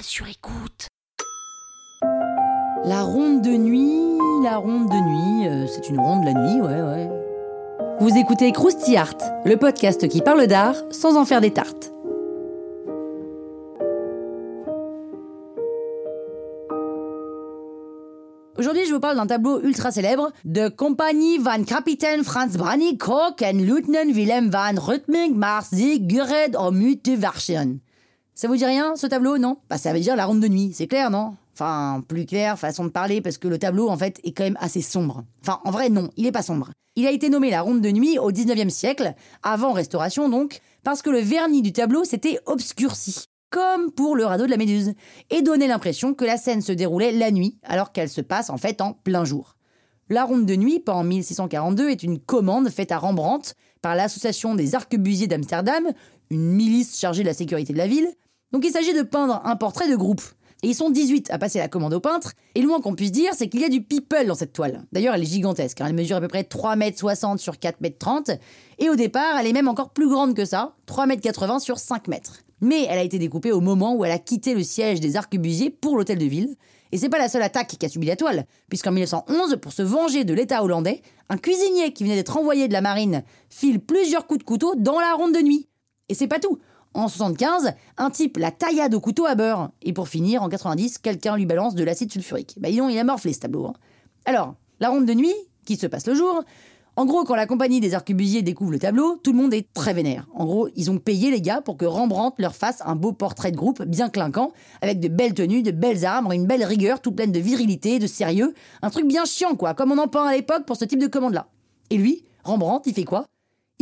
Sur écoute. La ronde de nuit, la ronde de nuit, euh, c'est une ronde la nuit, ouais, ouais. Vous écoutez Krusty Art, le podcast qui parle d'art sans en faire des tartes. Aujourd'hui, je vous parle d'un tableau ultra célèbre de Compagnie van Kapitein Franz Brani Koch and Lieutenant Willem van Rutming Marsig Gured om Varschen. Ça vous dit rien, ce tableau, non? Bah ça veut dire la ronde de nuit, c'est clair, non? Enfin, plus clair, façon de parler, parce que le tableau, en fait, est quand même assez sombre. Enfin, en vrai, non, il est pas sombre. Il a été nommé la ronde de nuit au 19e siècle, avant Restauration donc, parce que le vernis du tableau s'était obscurci, comme pour le radeau de la Méduse, et donnait l'impression que la scène se déroulait la nuit, alors qu'elle se passe en fait en plein jour. La ronde de nuit, pas en 1642, est une commande faite à Rembrandt par l'association des arquebusiers d'Amsterdam, une milice chargée de la sécurité de la ville. Donc il s'agit de peindre un portrait de groupe. Et ils sont 18 à passer la commande au peintre, et le moins qu'on puisse dire, c'est qu'il y a du people dans cette toile. D'ailleurs, elle est gigantesque, hein. elle mesure à peu près 3,60 m sur 4,30 m, et au départ, elle est même encore plus grande que ça, 3,80 m sur 5 m. Mais elle a été découpée au moment où elle a quitté le siège des arquebusiers pour l'hôtel de ville, et c'est pas la seule attaque qui a subi la toile, puisqu'en 1911, pour se venger de l'État hollandais, un cuisinier qui venait d'être envoyé de la marine file plusieurs coups de couteau dans la ronde de nuit. Et c'est pas tout. En 75, un type la taillade au couteau à beurre. Et pour finir, en 90, quelqu'un lui balance de l'acide sulfurique. Bah, dis il a morflé ce tableau. Hein. Alors, la ronde de nuit, qui se passe le jour, en gros, quand la compagnie des arquebusiers découvre le tableau, tout le monde est très vénère. En gros, ils ont payé les gars pour que Rembrandt leur fasse un beau portrait de groupe bien clinquant, avec de belles tenues, de belles armes, une belle rigueur, tout pleine de virilité, de sérieux. Un truc bien chiant, quoi, comme on en peint à l'époque pour ce type de commande-là. Et lui, Rembrandt, il fait quoi?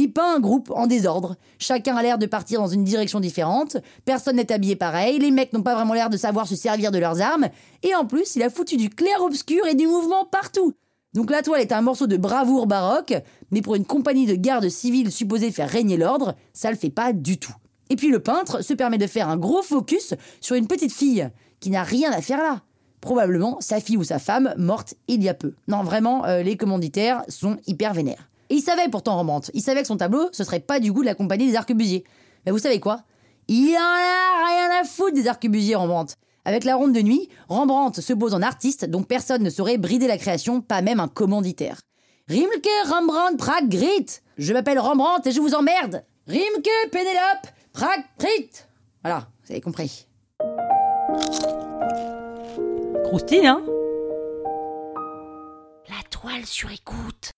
Il peint un groupe en désordre. Chacun a l'air de partir dans une direction différente. Personne n'est habillé pareil. Les mecs n'ont pas vraiment l'air de savoir se servir de leurs armes. Et en plus, il a foutu du clair-obscur et du mouvement partout. Donc la toile est un morceau de bravoure baroque, mais pour une compagnie de garde civile supposée faire régner l'ordre, ça le fait pas du tout. Et puis le peintre se permet de faire un gros focus sur une petite fille qui n'a rien à faire là. Probablement sa fille ou sa femme morte il y a peu. Non, vraiment, euh, les commanditaires sont hyper vénères. Et il savait pourtant Rembrandt, il savait que son tableau, ce serait pas du goût de la compagnie des arquebusiers. Mais vous savez quoi? Il en a rien à foutre des arquebusiers, Rembrandt. Avec la ronde de nuit, Rembrandt se pose en artiste dont personne ne saurait brider la création, pas même un commanditaire. Rimke, Rembrandt, Prague, Grit Je m'appelle Rembrandt et je vous emmerde Rimke, Pénélope, Prague, Grit Voilà, vous avez compris. Croustille, hein? La toile sur écoute